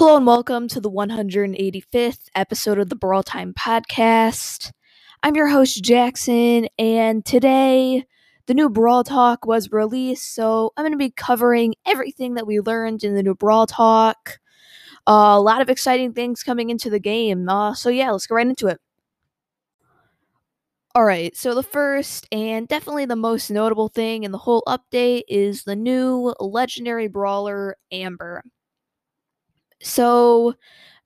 Hello and welcome to the 185th episode of the Brawl Time podcast. I'm your host Jackson, and today the new Brawl Talk was released, so I'm going to be covering everything that we learned in the new Brawl Talk. Uh, a lot of exciting things coming into the game, uh, so yeah, let's go right into it. Alright, so the first and definitely the most notable thing in the whole update is the new legendary brawler Amber. So,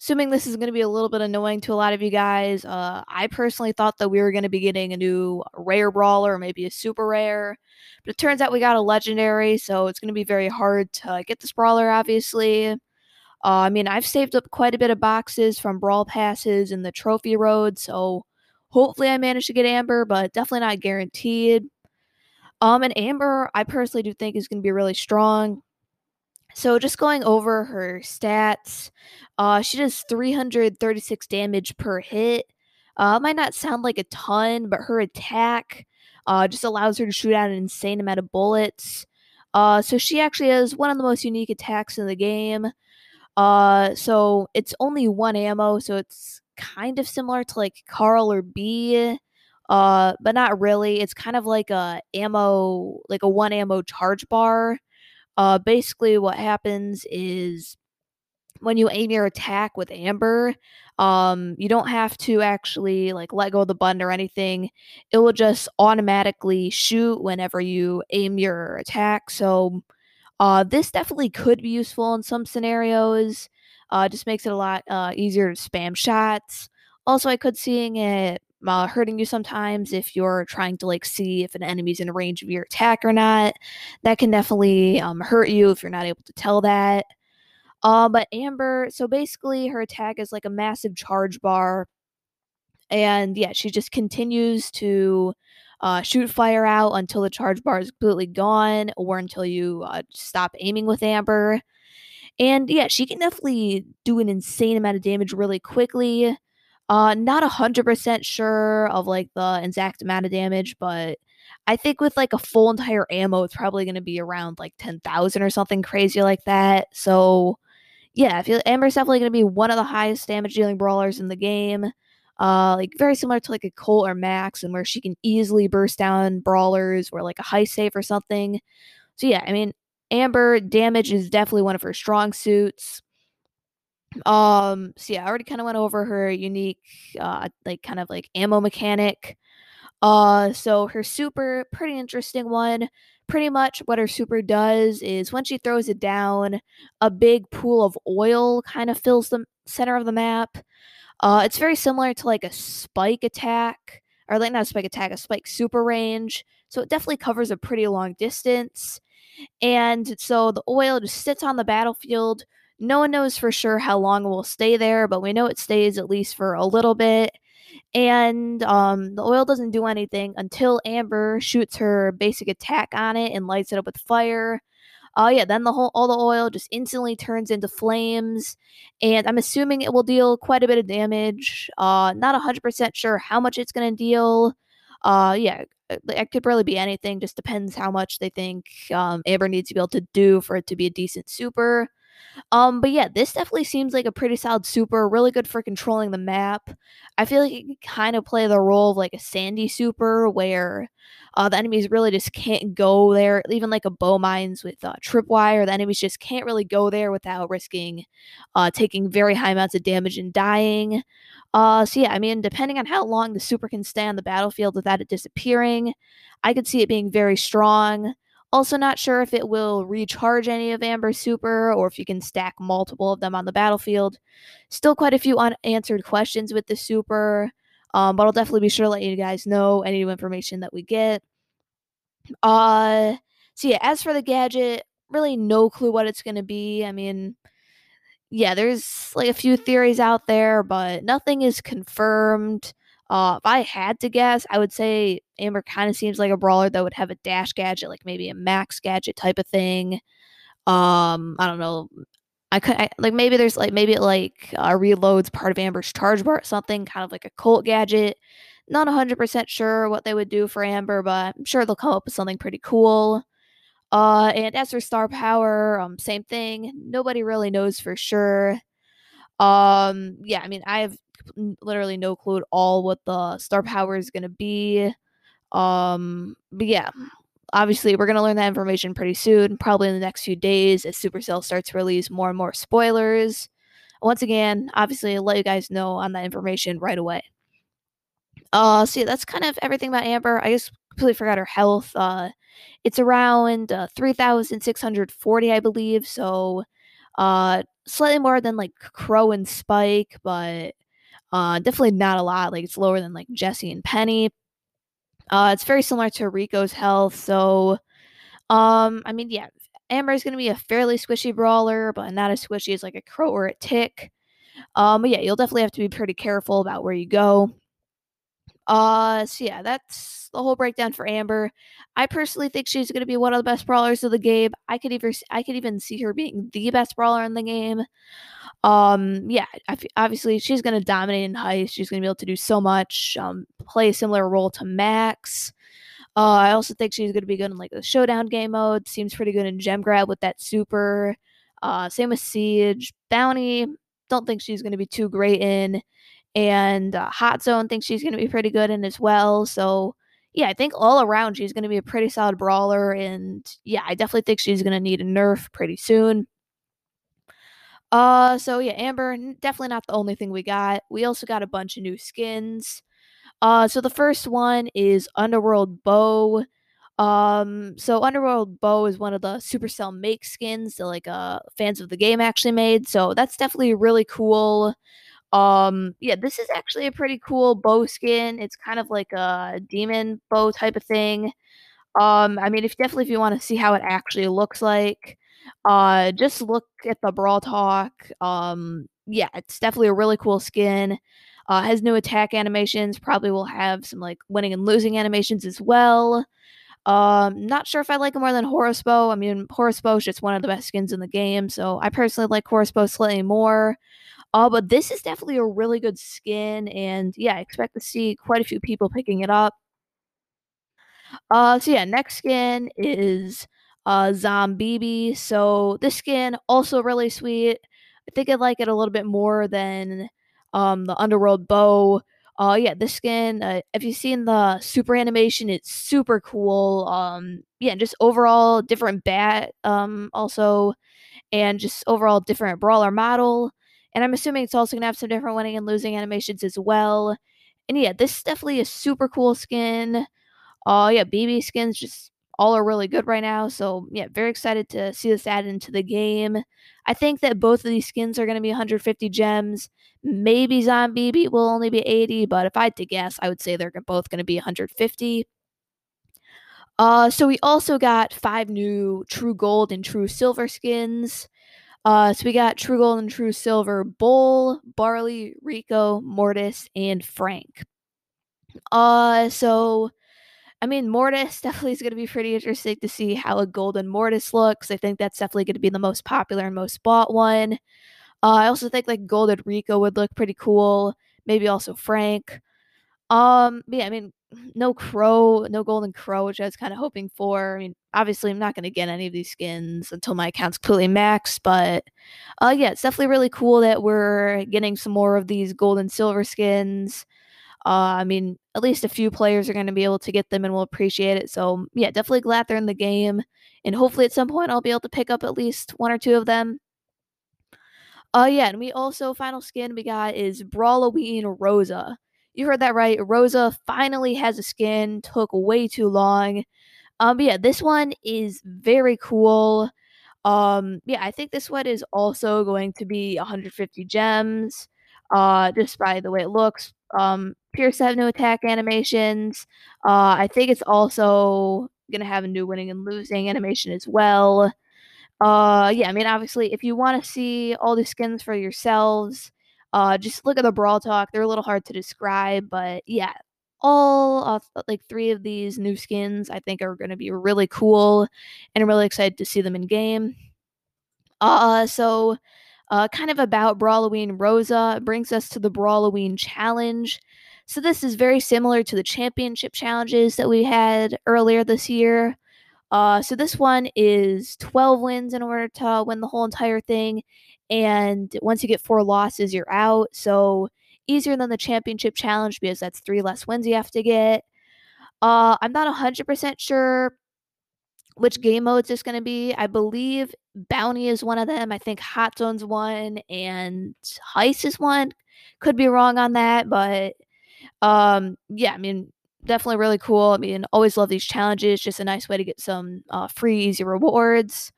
assuming this is going to be a little bit annoying to a lot of you guys, uh, I personally thought that we were going to be getting a new rare brawler, maybe a super rare, but it turns out we got a legendary, so it's going to be very hard to get this brawler, obviously. Uh, I mean, I've saved up quite a bit of boxes from brawl passes and the trophy road, so hopefully I manage to get Amber, but definitely not guaranteed. Um, and Amber, I personally do think is going to be really strong. So just going over her stats, uh, she does 336 damage per hit. Uh, might not sound like a ton, but her attack uh, just allows her to shoot out an insane amount of bullets. Uh, so she actually has one of the most unique attacks in the game. Uh, so it's only one ammo, so it's kind of similar to like Carl or Bea, uh, but not really. It's kind of like a ammo, like a one ammo charge bar. Uh, basically, what happens is when you aim your attack with Amber, um, you don't have to actually like let go of the button or anything. It will just automatically shoot whenever you aim your attack. So, uh, this definitely could be useful in some scenarios. Uh, just makes it a lot uh, easier to spam shots. Also, I could seeing it uh, hurting you sometimes if you're trying to like see if an enemy's in range of your attack or not. That can definitely um, hurt you if you're not able to tell that. Uh, but Amber, so basically her attack is like a massive charge bar. And yeah, she just continues to uh, shoot fire out until the charge bar is completely gone or until you uh, stop aiming with Amber. And yeah, she can definitely do an insane amount of damage really quickly. Uh, not a hundred percent sure of like the exact amount of damage, but I think with like a full entire ammo, it's probably going to be around like ten thousand or something crazy like that. So yeah, I feel Amber's definitely going to be one of the highest damage dealing brawlers in the game. Uh, like very similar to like a Colt or Max, and where she can easily burst down brawlers or like a high safe or something. So yeah, I mean Amber damage is definitely one of her strong suits. Um, so yeah, I already kind of went over her unique, uh, like kind of like ammo mechanic. Uh, so her super, pretty interesting one. Pretty much what her super does is when she throws it down, a big pool of oil kind of fills the center of the map. Uh, it's very similar to like a spike attack, or like not a spike attack, a spike super range. So it definitely covers a pretty long distance. And so the oil just sits on the battlefield no one knows for sure how long it will stay there, but we know it stays at least for a little bit. And um, the oil doesn't do anything until Amber shoots her basic attack on it and lights it up with fire. Oh uh, yeah, then the whole all the oil just instantly turns into flames, and I'm assuming it will deal quite a bit of damage. Uh, not hundred percent sure how much it's gonna deal. Uh, yeah, it could really be anything. Just depends how much they think um, Amber needs to be able to do for it to be a decent super. Um, but yeah, this definitely seems like a pretty solid super, really good for controlling the map. I feel like it can kind of play the role of like a Sandy super where uh, the enemies really just can't go there, even like a Bo mines with uh, tripwire. The enemies just can't really go there without risking uh, taking very high amounts of damage and dying. Uh, so yeah, I mean, depending on how long the super can stay on the battlefield without it disappearing, I could see it being very strong. Also, not sure if it will recharge any of Amber's super or if you can stack multiple of them on the battlefield. Still, quite a few unanswered questions with the super, um, but I'll definitely be sure to let you guys know any new information that we get. Uh, so yeah, as for the gadget, really no clue what it's going to be. I mean, yeah, there's like a few theories out there, but nothing is confirmed. Uh, if I had to guess, I would say Amber kind of seems like a brawler that would have a dash gadget, like maybe a max gadget type of thing. Um, I don't know. I could I, like maybe there's like maybe it like uh, reloads part of Amber's charge bar or something, kind of like a Colt gadget. Not 100% sure what they would do for Amber, but I'm sure they'll come up with something pretty cool. Uh, and as for star power, um, same thing. Nobody really knows for sure. Um, yeah, I mean, I have literally no clue at all what the star power is going to be. Um, but yeah, obviously we're going to learn that information pretty soon, probably in the next few days as Supercell starts to release more and more spoilers. Once again, obviously, I'll let you guys know on that information right away. Uh, so yeah, that's kind of everything about Amber. I just completely forgot her health. Uh, it's around uh, 3,640, I believe. So, uh, slightly more than like Crow and Spike, but uh, definitely not a lot. Like it's lower than like Jesse and Penny. Uh, it's very similar to Rico's health. So, um, I mean, yeah, Amber is going to be a fairly squishy brawler, but not as squishy as like a Crow or a Tick. Um, but yeah, you'll definitely have to be pretty careful about where you go. Uh, so yeah, that's the whole breakdown for Amber. I personally think she's going to be one of the best brawlers of the game. I could even I could even see her being the best brawler in the game. Um, yeah, obviously she's going to dominate in heist. She's going to be able to do so much. Um, play a similar role to Max. Uh, I also think she's going to be good in like the showdown game mode. Seems pretty good in gem grab with that super. Uh, same with siege, bounty. Don't think she's going to be too great in and uh, Hot Zone thinks she's going to be pretty good in as well. So yeah, I think all around she's going to be a pretty solid brawler, and yeah, I definitely think she's going to need a nerf pretty soon. Uh, so yeah, Amber definitely not the only thing we got. We also got a bunch of new skins. Uh, so the first one is Underworld Bo. Um, so Underworld Bo is one of the Supercell make skins that like uh fans of the game actually made. So that's definitely really cool. Um, yeah, this is actually a pretty cool Bo skin. It's kind of like a demon Bo type of thing. Um, I mean, if definitely if you want to see how it actually looks like, uh, just look at the Brawl Talk. Um, yeah, it's definitely a really cool skin. Uh, has new attack animations. Probably will have some like winning and losing animations as well. Um, not sure if I like it more than Bo. I mean, Bo is just one of the best skins in the game, so I personally like Bo slightly more. Uh, but this is definitely a really good skin, and yeah, I expect to see quite a few people picking it up. Uh, so yeah, next skin is uh Zombibi. So this skin also really sweet. I think I like it a little bit more than um the Underworld Bo. Uh, yeah, this skin. Uh, if you've seen the super animation, it's super cool. Um, yeah, just overall different bat. Um, also, and just overall different brawler model. And I'm assuming it's also to have some different winning and losing animations as well. And yeah, this is definitely a super cool skin. Uh, yeah, Bibi skins just all are really good right now. So yeah, very excited to see this added into the game. I think that both of these skins are going to be 150 gems. Maybe Zombie will only be 80, but if I had to guess, I would say they're both going to be 150. Uh, so we also got five new True Gold and True Silver skins. Uh, so we got True Gold and True Silver, Bull, Barley, Rico, Mortis, and Frank. Uh, so I mean, Mortis definitely is going to be pretty interesting to see how a golden Mortis looks. I think that's definitely going to be the most popular and most bought one. Uh, I also think like golden Rico would look pretty cool. Maybe also Frank. Um, yeah, I mean, no crow, no golden crow, which I was kind of hoping for. I mean, obviously, I'm not going to get any of these skins until my account's completely maxed, but uh, yeah, it's definitely really cool that we're getting some more of these gold and silver skins. Uh, I mean, at least a few players are going to be able to get them and will appreciate it. So, yeah, definitely glad they're in the game. And hopefully at some point I'll be able to pick up at least one or two of them. Uh, yeah, and we also, final skin we got is Brawloween Rosa. You heard that right. Rosa finally has a skin. Took way too long. Um, but yeah, this one is very cool. Um, yeah, I think this one is also going to be 150 gems. Uh, just by the way it looks. Um, Pierce have new attack animations. Uh, I think it's also gonna have a new winning and losing animation as well. Uh, yeah, I mean, obviously, if you want to see all the skins for yourselves, uh, just look at the Brawl Talk. They're a little hard to describe, but yeah, all of like three of these new skins I think are to be really cool, and I'm really excited to see them in game. Uh, so uh, kind of about Brawloween Rosa brings us to the Brawloween Challenge. So this is very similar to the championship challenges that we had earlier this year. Uh, so this one is 12 wins in order to win the whole entire thing, and once you get four losses, you're out. So easier than the championship challenge because that's three less wins you have to get. Uh, I'm not 100% sure which game modes it's going to be. I believe Bounty is one of them. I think Hot Zone's one and Heist is one. Could be wrong on that, but um, yeah, I mean, definitely really cool. I mean, always love these challenges. Just a nice way to get some uh, free, easy rewards.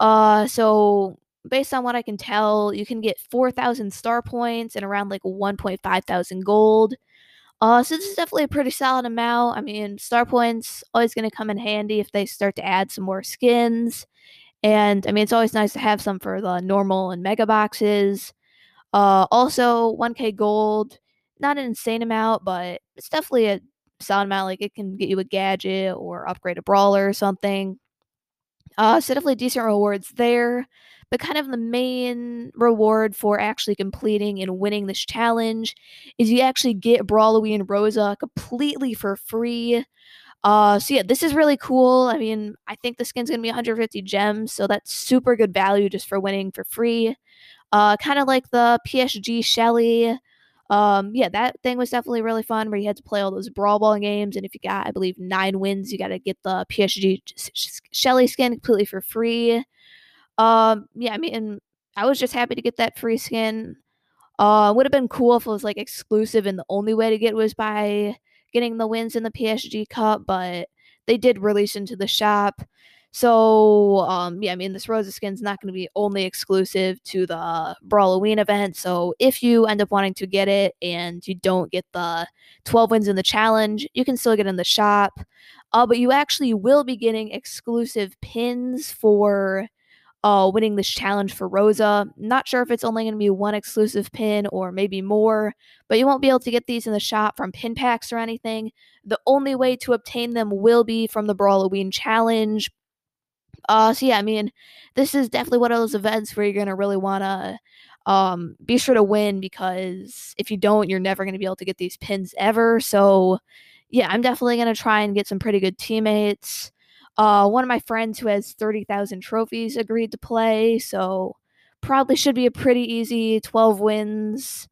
Uh, so based on what I can tell, you can get 4,000 star points and around like 1.5 thousand gold. Uh, so this is definitely a pretty solid amount. I mean, star points always going to come in handy if they start to add some more skins. And I mean, it's always nice to have some for the normal and mega boxes. Uh, also, 1k gold, not an insane amount, but it's definitely a solid amount. Like it can get you a gadget or upgrade a brawler or something. Uh, so definitely decent rewards there. But kind of the main reward for actually completing and winning this challenge is you actually get Brawloween Rosa completely for free. Uh, so yeah, this is really cool. I mean, I think the skin's gonna be 150 gems, so that's super good value just for winning for free. Uh, kind of like the PSG Shelly. Um, yeah, that thing was definitely really fun where you had to play all those Brawl Ball games, and if you got, I believe, nine wins, you got to get the PSG Shelly skin completely for free. Um, yeah, I mean, I was just happy to get that free skin. Uh, would have been cool if it was like exclusive and the only way to get was by getting the wins in the PSG Cup, but they did release into the shop. So, um, yeah, I mean, this Rosa skin's not going to be only exclusive to the Brawloween event. So, if you end up wanting to get it and you don't get the 12 wins in the challenge, you can still get in the shop. Uh, but you actually will be getting exclusive pins for uh, winning this challenge for Rosa. Not sure if it's only going to be one exclusive pin or maybe more, but you won't be able to get these in the shop from pin packs or anything. The only way to obtain them will be from the Brawloween challenge. Uh, so yeah, I mean, this is definitely one of those events where you're gonna really wanna um, be sure to win because if you don't, you're never gonna be able to get these pins ever. So yeah, I'm definitely gonna try and get some pretty good teammates. Uh, one of my friends who has 30,000 trophies agreed to play, so probably should be a pretty easy 12 wins.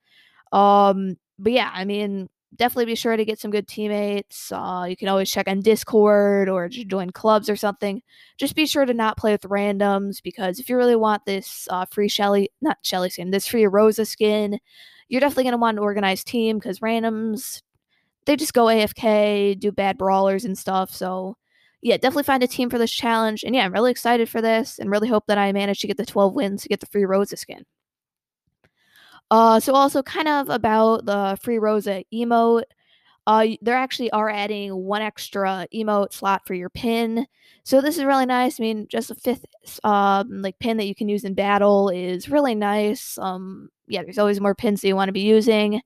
Um, but yeah, I mean, definitely be sure to get some good teammates. Uh, you can always check on Discord or join clubs or something. Just be sure to not play with randoms because if you really want this uh, free Shelly, not Shelly skin, this free Rosa skin, you're definitely going to want an organized team because randoms, they just go AFK, do bad brawlers and stuff. So yeah, definitely find a team for this challenge. And yeah, I'm really excited for this and really hope that I manage to get the 12 wins to get the free Rosa skin. Uh, so also kind of about the free Rosa emote. Uh, there actually are adding one extra emote slot for your pin. So this is really nice. I mean, just a fifth um, like pin that you can use in battle is really nice. Um, yeah, there's always more pins that you want to be using.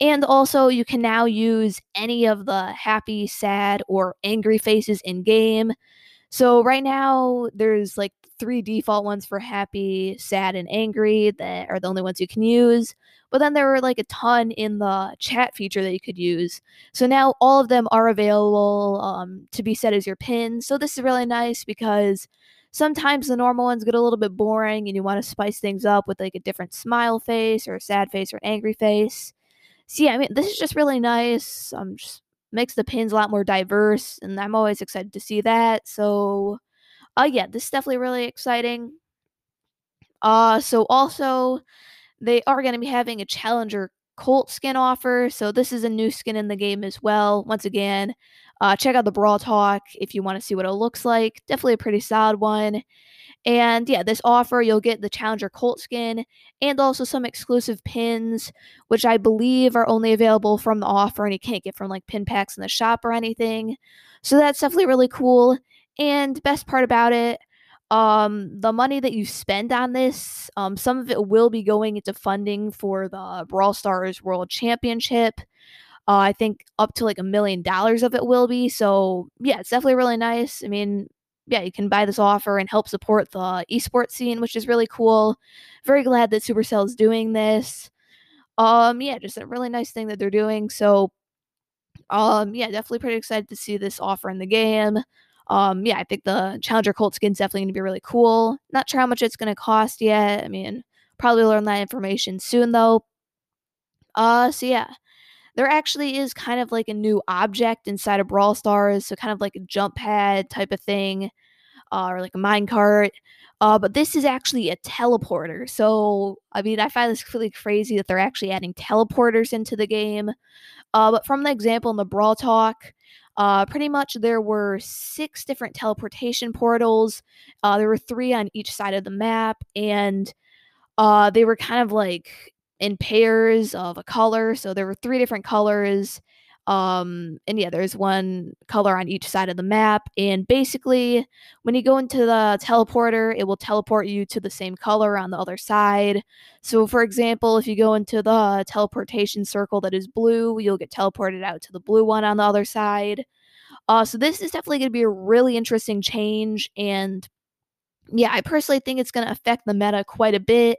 And also, you can now use any of the happy, sad, or angry faces in game. So, right now, there's like three default ones for happy, sad, and angry that are the only ones you can use. But then there were like a ton in the chat feature that you could use. So now all of them are available um, to be set as your pin. So this is really nice because sometimes the normal ones get a little bit boring and you want to spice things up with like a different smile face or a sad face or angry face. So yeah, I mean, this is just really nice. I'm just makes the pins a lot more diverse, and I'm always excited to see that. So, uh, yeah, this is definitely really exciting. Uh, so also, they are going to be having a Challenger Colt skin offer. So this is a new skin in the game as well. Once again, uh, check out the Brawl Talk if you want to see what it looks like. Definitely a pretty solid one. And yeah, this offer, you'll get the Challenger Colt skin and also some exclusive pins, which I believe are only available from the offer and you can't get from like pin packs in the shop or anything. So that's definitely really cool. And best part about it, um, the money that you spend on this, um, some of it will be going into funding for the Brawl Stars World Championship. Uh, I think up to like a million dollars of it will be. So yeah, it's definitely really nice. I mean, yeah, you can buy this offer and help support the esports scene, which is really cool. Very glad that Supercell is doing this. Um, yeah, just a really nice thing that they're doing. So, um, yeah, definitely pretty excited to see this offer in the game. Um, yeah, I think the Challenger Colt skin is definitely going to be really cool. Not sure how much it's going to cost yet. I mean, Probably learn that information soon though. Uh, so yeah, there actually is kind of like a new object inside of Brawl Stars, so kind of like a jump pad type of thing, uh, or like a minecart. Uh, but this is actually a teleporter. So, I mean, I find this really crazy that they're actually adding teleporters into the game. Uh, but from the example in the Brawl Talk, uh, pretty much there were six different teleportation portals. Uh, there were three on each side of the map, and uh, they were kind of like in pairs of a color. So there were three different colors. Um, and yeah, there's one color on each side of the map. And basically, when you go into the teleporter, it will teleport you to the same color on the other side. So, for example, if you go into the teleportation circle that is blue, you'll get teleported out to the blue one on the other side. Uh, so, this is definitely going to be a really interesting change. And yeah, I personally think it's going to affect the meta quite a bit,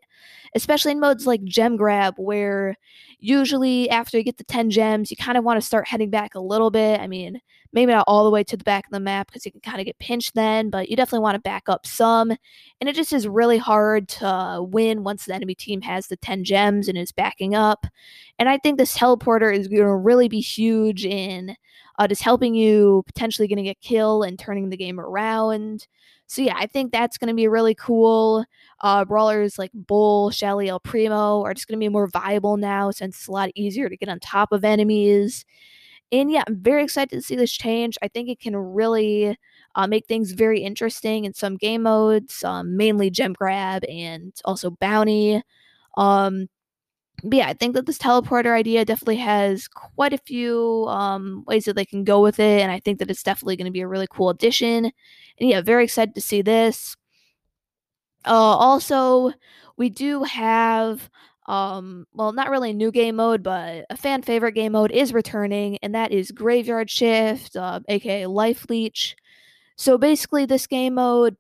especially in modes like Gem Grab, where usually after you get the 10 gems, you kind of want to start heading back a little bit. I mean, maybe not all the way to the back of the map because you can kind of get pinched then, but you definitely want to back up some. And it just is really hard to win once the enemy team has the 10 gems and is backing up. And I think this teleporter is going to really be huge in uh, just helping you potentially getting a kill and turning the game around. So yeah, I think that's going to be really cool. Uh, brawlers like Bull, Shelly, El Primo are just going to be more viable now since it's a lot easier to get on top of enemies. And yeah, I'm very excited to see this change. I think it can really uh, make things very interesting in some game modes, um, mainly gem grab and also bounty. Um, but yeah, I think that this teleporter idea definitely has quite a few um, ways that they can go with it, and I think that it's definitely going to be a really cool addition. And yeah, very excited to see this. Uh, also, we do have, um, well, not really a new game mode, but a fan favorite game mode is returning, and that is Graveyard Shift, uh, aka Life Leech. So basically, this game mode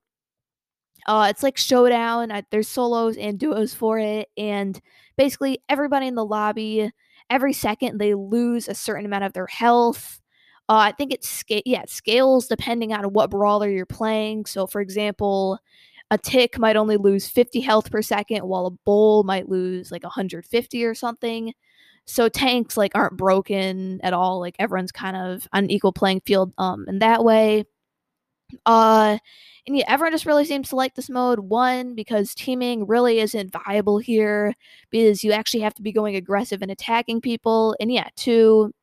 uh, it's like Showdown. I, there's solos and duos for it, and basically everybody in the lobby, every second they lose a certain amount of their health. Uh, I think it's sca- yeah, it scales depending on what brawler you're playing. So, for example, a tick might only lose 50 health per second, while a bull might lose like 150 or something. So tanks like aren't broken at all. Like everyone's kind of on an equal playing field um in that way. Uh and yeah, everyone just really seems to like this mode. One, because teaming really isn't viable here, because you actually have to be going aggressive and attacking people. And yeah, two,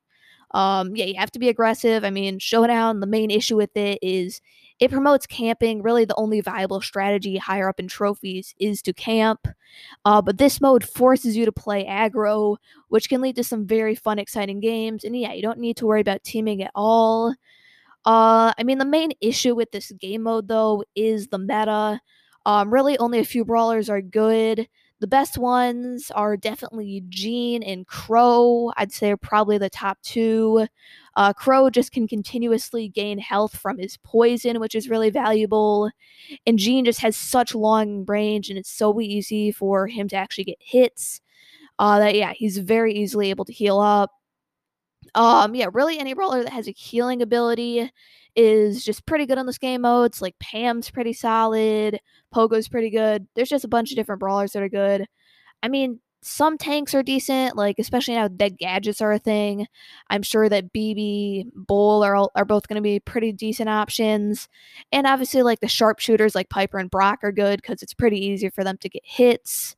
um, yeah, you have to be aggressive. I mean, Showdown, the main issue with it is it promotes camping. Really, the only viable strategy higher up in trophies is to camp. Uh, but this mode forces you to play aggro, which can lead to some very fun, exciting games. And yeah, you don't need to worry about teaming at all. Uh, I mean, the main issue with this game mode, though, is the meta. Um, really, only a few brawlers are good. The best ones are definitely Gene and Crow. I'd say are probably the top two. Uh, Crow just can continuously gain health from his poison, which is really valuable. And Gene just has such long range, and it's so easy for him to actually get hits. Uh, that yeah, he's very easily able to heal up. Um, yeah, really any brawler that has a healing ability is just pretty good on this game mode. It's Like Pam's pretty solid, Poco's pretty good. There's just a bunch of different brawlers that are good. I mean, some tanks are decent, like especially now dead gadgets are a thing. I'm sure that Bibi Bull are all, are both going to be pretty decent options, and obviously like the sharpshooters like Piper and Brock are good because it's pretty easy for them to get hits.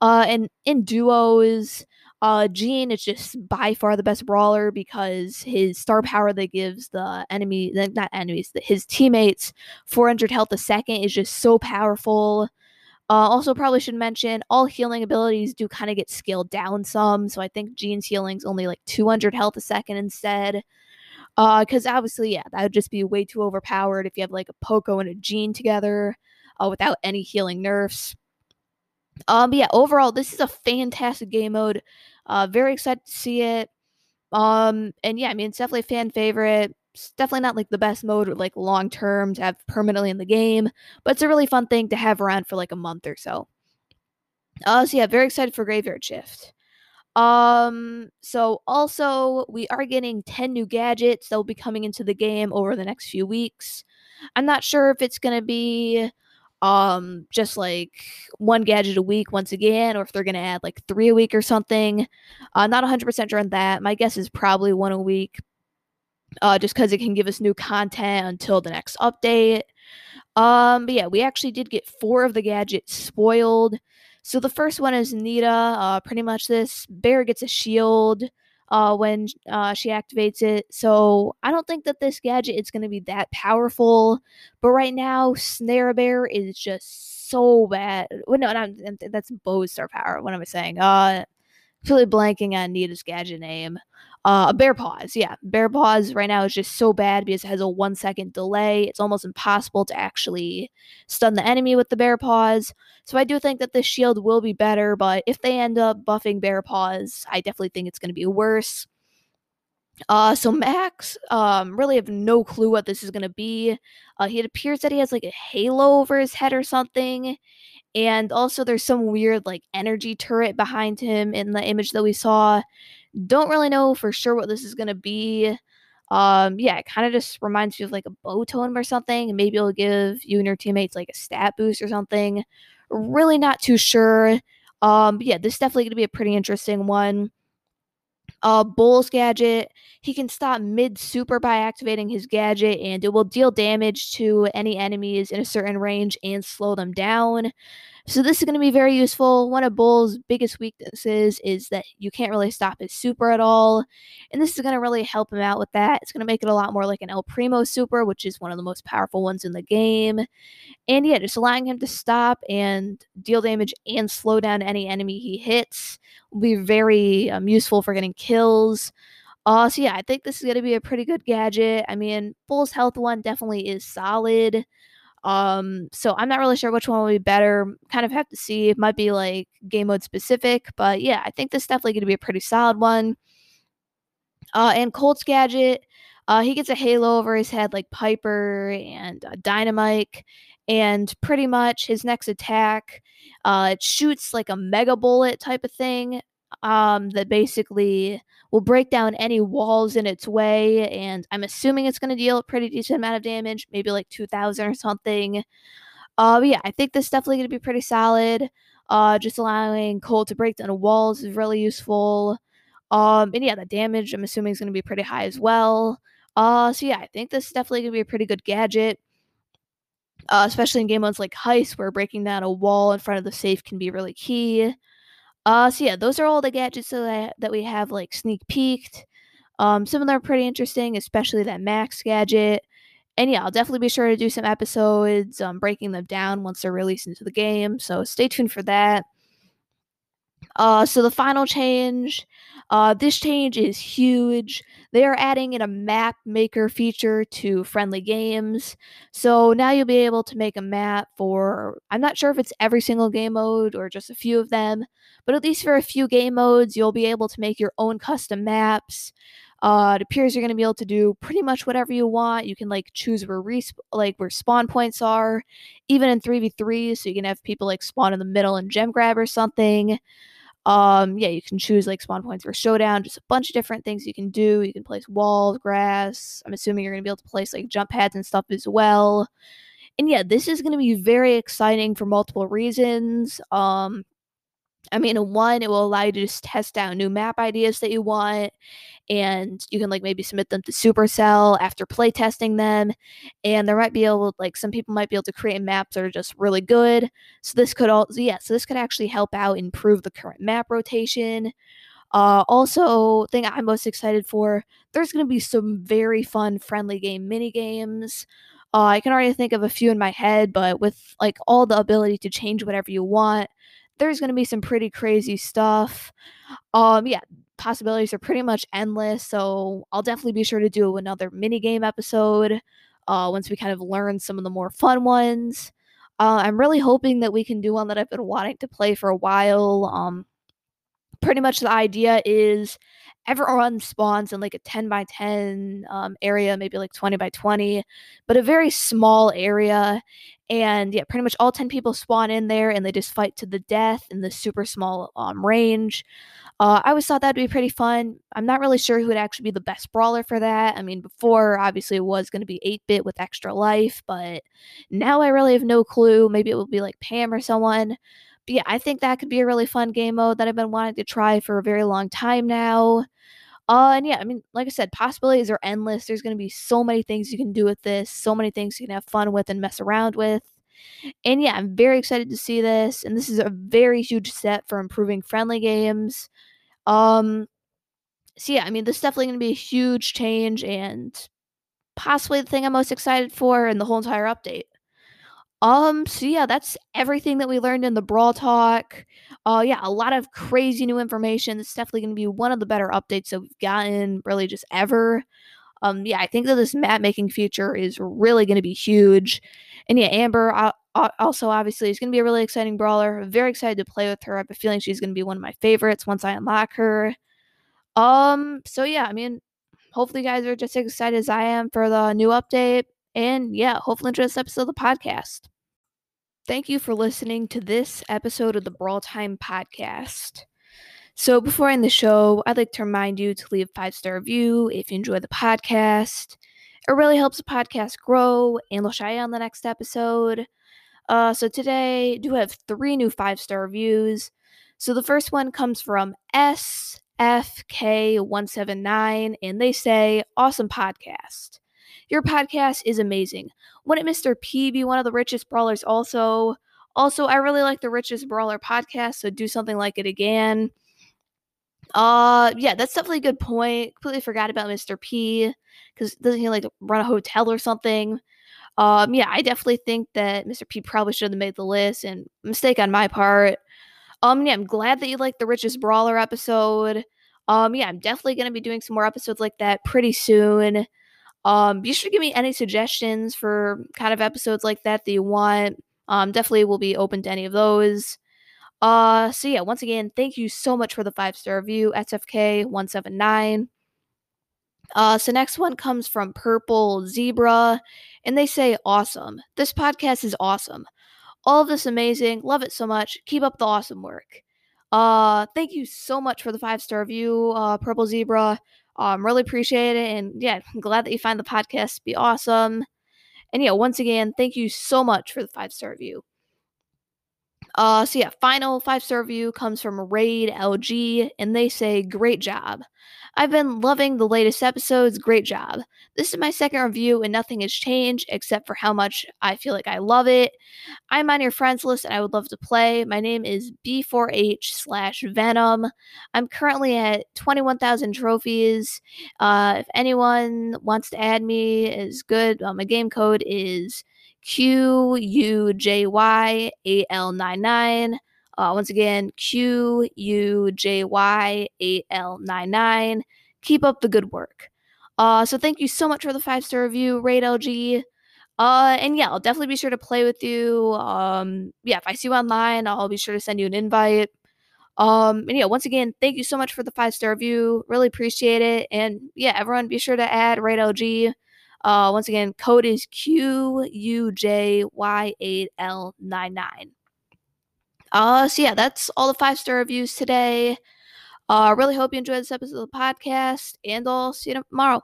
Uh, and in duos, uh, Gene is just by far the best brawler because his star power that gives the enemy, not enemies, his teammates 400 health a second is just so powerful. Uh, also, probably should mention all healing abilities do kind of get scaled down some. So I think Gene's healing's only like 200 health a second instead. Because uh, obviously, yeah, that would just be way too overpowered if you have like a Poco and a Gene together uh, without any healing nerfs. Um, but yeah, overall, this is a fantastic game mode. Uh, very excited to see it. Um, and yeah, I mean, it's definitely a fan favorite. It's definitely not like the best mode, like long term to have permanently in the game, but it's a really fun thing to have around for like a month or so. Uh, so yeah, very excited for Graveyard Shift. Um, so also we are getting 10 new gadgets that will be coming into the game over the next few weeks. I'm not sure if it's gonna be um just like one gadget a week once again or if they're going to add like 3 a week or something. Uh not 100% sure on that. My guess is probably one a week. Uh just cuz it can give us new content until the next update. Um but yeah, we actually did get 4 of the gadgets spoiled. So the first one is Nita. Uh pretty much this bear gets a shield uh, when uh, she activates it. So I don't think that this gadget is going to be that powerful. But right now, Snare Bear is just so bad. Well, no, that's Bo's star power. What am I saying? Uh, really blanking on Nita's gadget name. Uh, bear paws, yeah. Bear paws right now is just so bad because it has a one second delay. It's almost impossible to actually stun the enemy with the bear paws. So I do think that this shield will be better, but if they end up buffing bear paws, I definitely think it's going to be worse. Uh, so Max, um, really have no clue what this is gonna be. Uh, it appears that he has like a halo over his head or something, and also there's some weird like energy turret behind him in the image that we saw. Don't really know for sure what this is gonna be. Um, yeah, it kind of just reminds you of like a Bo totem or something. Maybe it'll give you and your teammates like a stat boost or something. Really not too sure. Um, yeah, this is definitely gonna be a pretty interesting one. Uh, Bull's gadget, he can stop mid super by activating his gadget, and it will deal damage to any enemies in a certain range and slow them down. So this is going to be very useful. One of Bull's biggest weaknesses is that you can't really stop his super at all, and this is going to really help him out with that. It's going to make it a lot more like an El Primo super, which is one of the most powerful ones in the game. And yeah, just allowing him to stop and deal damage and slow down any enemy he hits will be very um, useful for getting kills. Uh, so yeah, I think this is going to be a pretty good gadget. I mean, Bull's health one definitely is solid. Um, so I'm not really sure which one will be better. Kind of have to see. It might be like game mode specific, but yeah, I think this is definitely going to be a pretty solid one. Uh, and Colt's gadget, uh, he gets a halo over his head like Piper and uh, Dynamike, and pretty much his next attack, uh, it shoots like a mega bullet type of thing. Um, that basically will break down any walls in its way, and I'm assuming it's going to deal a pretty decent amount of damage, maybe like 2,000 or something. Uh, but yeah, I think this is definitely going to be pretty solid. Uh, just allowing Colt to break down walls is really useful. Um, and yeah, the damage I'm assuming is going to be pretty high as well. Uh, so yeah, I think this is definitely going to be a pretty good gadget. Uh, especially in game modes like Heist, where breaking down a wall in front of the safe can be really key. Uh, so yeah, those are all the gadgets that that we have like sneak peeked. Um, some of them are pretty interesting, especially that Max gadget. And yeah, I'll definitely be sure to do some episodes um, breaking them down once they're released into the game. So stay tuned for that. Uh, so the final change, uh, this change is huge. They are adding in a map maker feature to friendly games. So now you'll be able to make a map for, I'm not sure if it's every single game mode or just a few of them, but at least for a few game modes, you'll be able to make your own custom maps. Uh, it appears you're going to be able to do pretty much whatever you want. You can like choose where resp- like where spawn points are, even in 3v3. So you can have people like spawn in the middle and gem grab or something. Um, yeah, you can choose like spawn points for showdown, just a bunch of different things you can do. You can place walls, grass. I'm assuming you're gonna be able to place like jump pads and stuff as well. And yeah, this is gonna be very exciting for multiple reasons. Um, I mean, one, it will allow you to just test out new map ideas that you want, and you can like maybe submit them to Supercell after play testing them. And there might be able, like, some people might be able to create maps that are just really good. So this could all yeah, so this could actually help out improve the current map rotation. Uh, also, thing I'm most excited for, there's going to be some very fun friendly game mini games. Uh, I can already think of a few in my head, but with like all the ability to change whatever you want, there's going to be some pretty crazy stuff. Um, yeah, possibilities are pretty much endless. So I'll definitely be sure to do another mini game episode uh, once we kind of learn some of the more fun ones. Uh, I'm really hoping that we can do one that I've been wanting to play for a while. Um, pretty much the idea is everyone spawns in like a 10 by 10 um, area, maybe like 20 by 20, but a very small area. And yeah, pretty much all 10 people spawn in there and they just fight to the death in the super small um, range. Uh, I always thought that'd be pretty fun. I'm not really sure who would actually be the best brawler for that. I mean, before obviously it was going to be 8 bit with extra life, but now I really have no clue. Maybe it will be like Pam or someone. But yeah, I think that could be a really fun game mode that I've been wanting to try for a very long time now. Uh, and yeah, I mean, like I said, possibilities are endless. There's going to be so many things you can do with this, so many things you can have fun with and mess around with. And yeah, I'm very excited to see this. And this is a very huge step for improving friendly games. Um, so yeah, I mean, this is definitely going to be a huge change and possibly the thing I'm most excited for in the whole entire update. Um, so yeah, that's everything that we learned in the Brawl Talk. Uh, yeah, a lot of crazy new information. It's definitely going to be one of the better updates that we've gotten, really, just ever. Um, yeah, I think that this map making feature is really going to be huge. And yeah, Amber uh, also obviously is going to be a really exciting brawler. Very excited to play with her. I have a feeling she's going to be one of my favorites once I unlock her. Um, so yeah, I mean, hopefully you guys are just as excited as I am for the new update. And yeah, hopefully enjoy this episode of the podcast. Thank you for listening to this episode of the Brawl Time podcast. So, before I end the show, I'd like to remind you to leave a five star review if you enjoy the podcast. It really helps the podcast grow, and we'll shout you on the next episode. Uh, so, today, I do have three new five star reviews. So, the first one comes from SFK179, and they say, Awesome podcast. Your podcast is amazing. Wouldn't Mr. P be one of the richest brawlers also? Also, I really like the Richest Brawler podcast, so do something like it again. Uh, yeah, that's definitely a good point. Completely forgot about Mr. P because doesn't he like run a hotel or something? Um, yeah, I definitely think that Mr. P probably should have made the list, and mistake on my part. Um, yeah, I'm glad that you like the Richest Brawler episode. Um, yeah, I'm definitely gonna be doing some more episodes like that pretty soon. Um, you should give me any suggestions for kind of episodes like that that you want. Um, definitely will be open to any of those. Uh, so yeah, once again, thank you so much for the five star review, SFK179. Uh, so next one comes from Purple Zebra, and they say, Awesome. This podcast is awesome. All of this amazing. Love it so much. Keep up the awesome work. Uh, thank you so much for the five star review, uh, Purple Zebra. Um, really appreciate it. And yeah, I'm glad that you find the podcast to be awesome. And yeah, once again, thank you so much for the five star review. Uh, so yeah, final five star review comes from Raid LG, and they say, Great job. I've been loving the latest episodes. Great job. This is my second review, and nothing has changed except for how much I feel like I love it. I'm on your friends list, and I would love to play. My name is B4H slash Venom. I'm currently at 21,000 trophies. Uh, if anyone wants to add me, is good. Uh, my game code is Q U J Y A L 99. Uh, once again, Q U J Y A L 99. Keep up the good work. Uh, so thank you so much for the five star review, Raid LG. Uh, and yeah, I'll definitely be sure to play with you. Um, yeah, if I see you online, I'll be sure to send you an invite. Um, and yeah, once again, thank you so much for the five star review. Really appreciate it. And yeah, everyone be sure to add Raid LG. Uh, once again, code is QUJY8L99. Uh, so yeah, that's all the five star reviews today. Uh, really hope you enjoyed this episode of the podcast, and I'll see you tomorrow.